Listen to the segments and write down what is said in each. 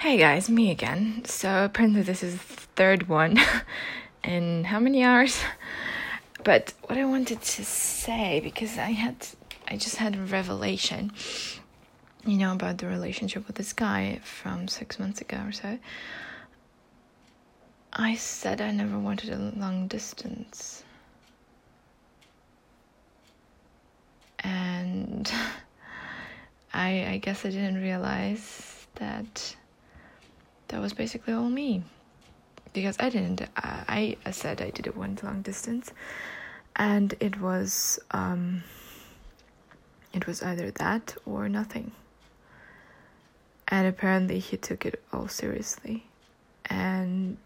Hey guys, me again. So apparently this is the third one in how many hours? But what I wanted to say because I had I just had a revelation, you know, about the relationship with this guy from six months ago or so. I said I never wanted a long distance. And I I guess I didn't realize that that was basically all me because I didn't. I, I said I did it one long distance, and it was um, it was either that or nothing. And apparently he took it all seriously, and.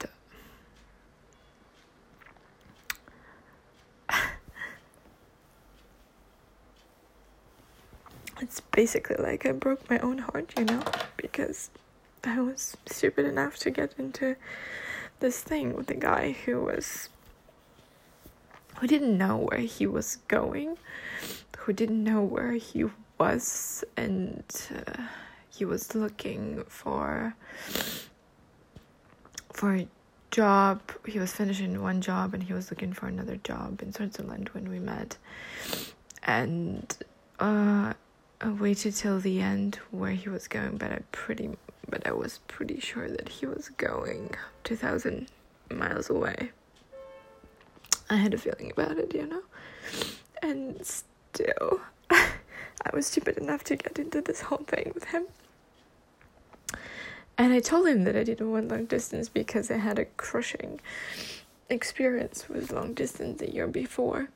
it's basically like I broke my own heart, you know, because I was stupid enough to get into this thing with a guy who was who didn't know where he was going, who didn't know where he was, and uh, he was looking for for a job. He was finishing one job and he was looking for another job in Switzerland when we met, and uh, I waited till the end where he was going, but I pretty but I was pretty sure that he was going 2,000 miles away. I had a feeling about it, you know? And still, I was stupid enough to get into this whole thing with him. And I told him that I didn't want long distance because I had a crushing experience with long distance the year before.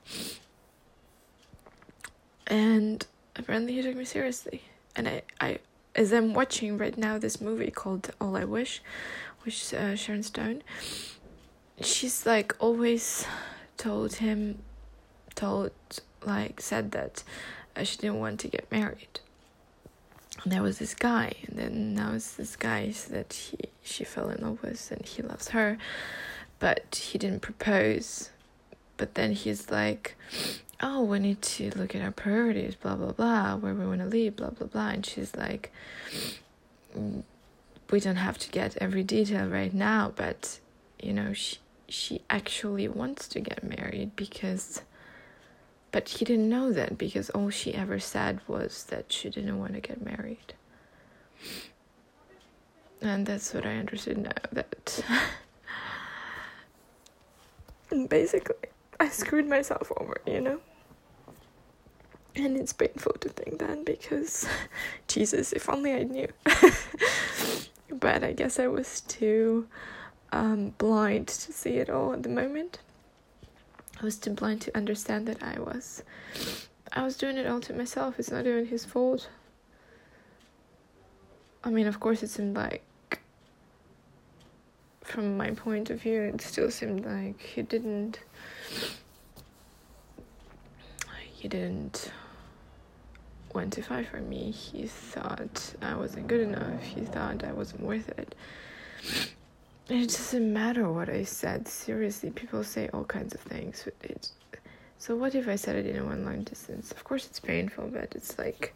And apparently he took me seriously. And I, I as I'm watching right now this movie called All I Wish, which uh, Sharon Stone, she's like always told him, told like said that uh, she didn't want to get married. And there was this guy, and then now it's this guy that he she fell in love with, and he loves her, but he didn't propose. But then he's like, oh, we need to look at our priorities, blah, blah, blah, where we want to live, blah, blah, blah. And she's like, mm, we don't have to get every detail right now, but, you know, she, she actually wants to get married because, but he didn't know that because all she ever said was that she didn't want to get married. And that's what I understood now that basically I screwed myself over, you know? And it's painful to think that because, Jesus, if only I knew. but I guess I was too um, blind to see it all at the moment. I was too blind to understand that I was. I was doing it all to myself. It's not even his fault. I mean, of course, it seemed like, from my point of view, it still seemed like he didn't he didn't want to fight for me. He thought I wasn't good enough. He thought I wasn't worth it. It doesn't matter what I said. Seriously, people say all kinds of things. It, so what if I said it in a one line distance? Of course, it's painful, but it's like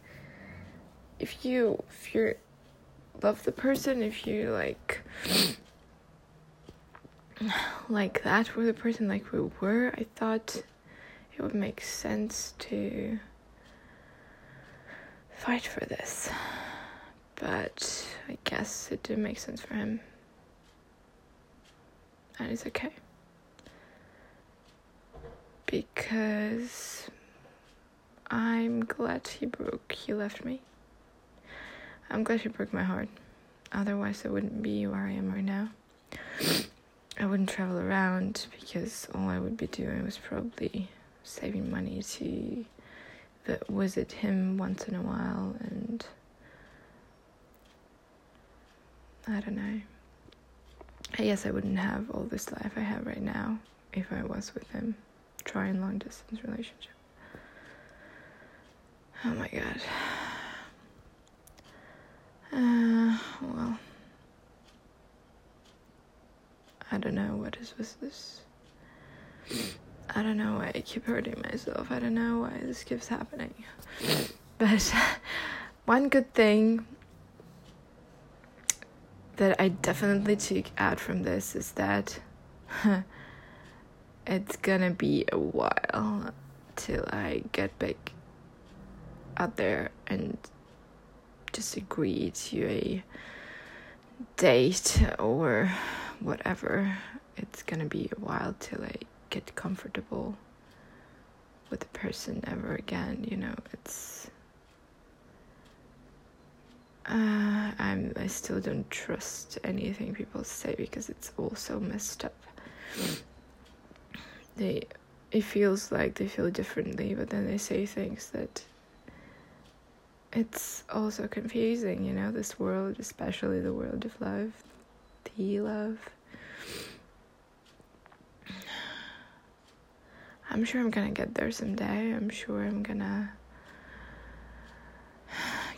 if you if you love the person, if you like like that with a person like we were, I thought it would make sense to fight for this. But I guess it didn't make sense for him. And it's okay. Because I'm glad he broke, he left me. I'm glad he broke my heart. Otherwise, I wouldn't be where I am right now. I wouldn't travel around because all I would be doing was probably saving money to visit him once in a while and I don't know. I guess I wouldn't have all this life I have right now if I was with him trying long distance relationship. Oh my god. Uh, well. I don't know what is was this. I don't know why I keep hurting myself. I don't know why this keeps happening. But one good thing that I definitely took out from this is that it's gonna be a while till I get back out there and just agree to a date or whatever. It's gonna be a while till I get comfortable with a person ever again, you know, it's uh, I'm I still don't trust anything people say because it's all so messed up. They it feels like they feel differently, but then they say things that it's also confusing, you know, this world, especially the world of love, the love. I'm sure I'm gonna get there someday. I'm sure I'm gonna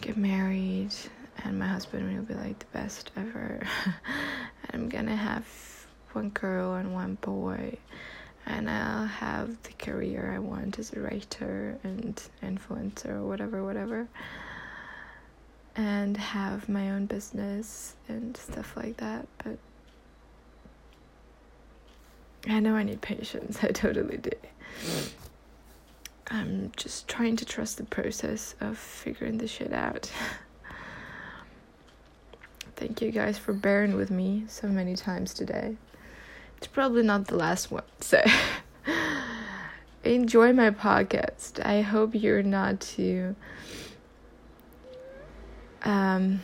get married and my husband will be like the best ever. I'm gonna have one girl and one boy and I'll have the career I want as a writer and influencer or whatever, whatever. And have my own business and stuff like that. But I know I need patience, I totally do. I'm just trying to trust the process of figuring this shit out. Thank you guys for bearing with me so many times today. It's probably not the last one, so enjoy my podcast. I hope you're not too um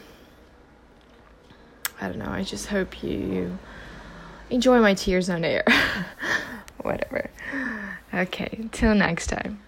I don't know, I just hope you enjoy my tears on air. Whatever. Okay, till next time.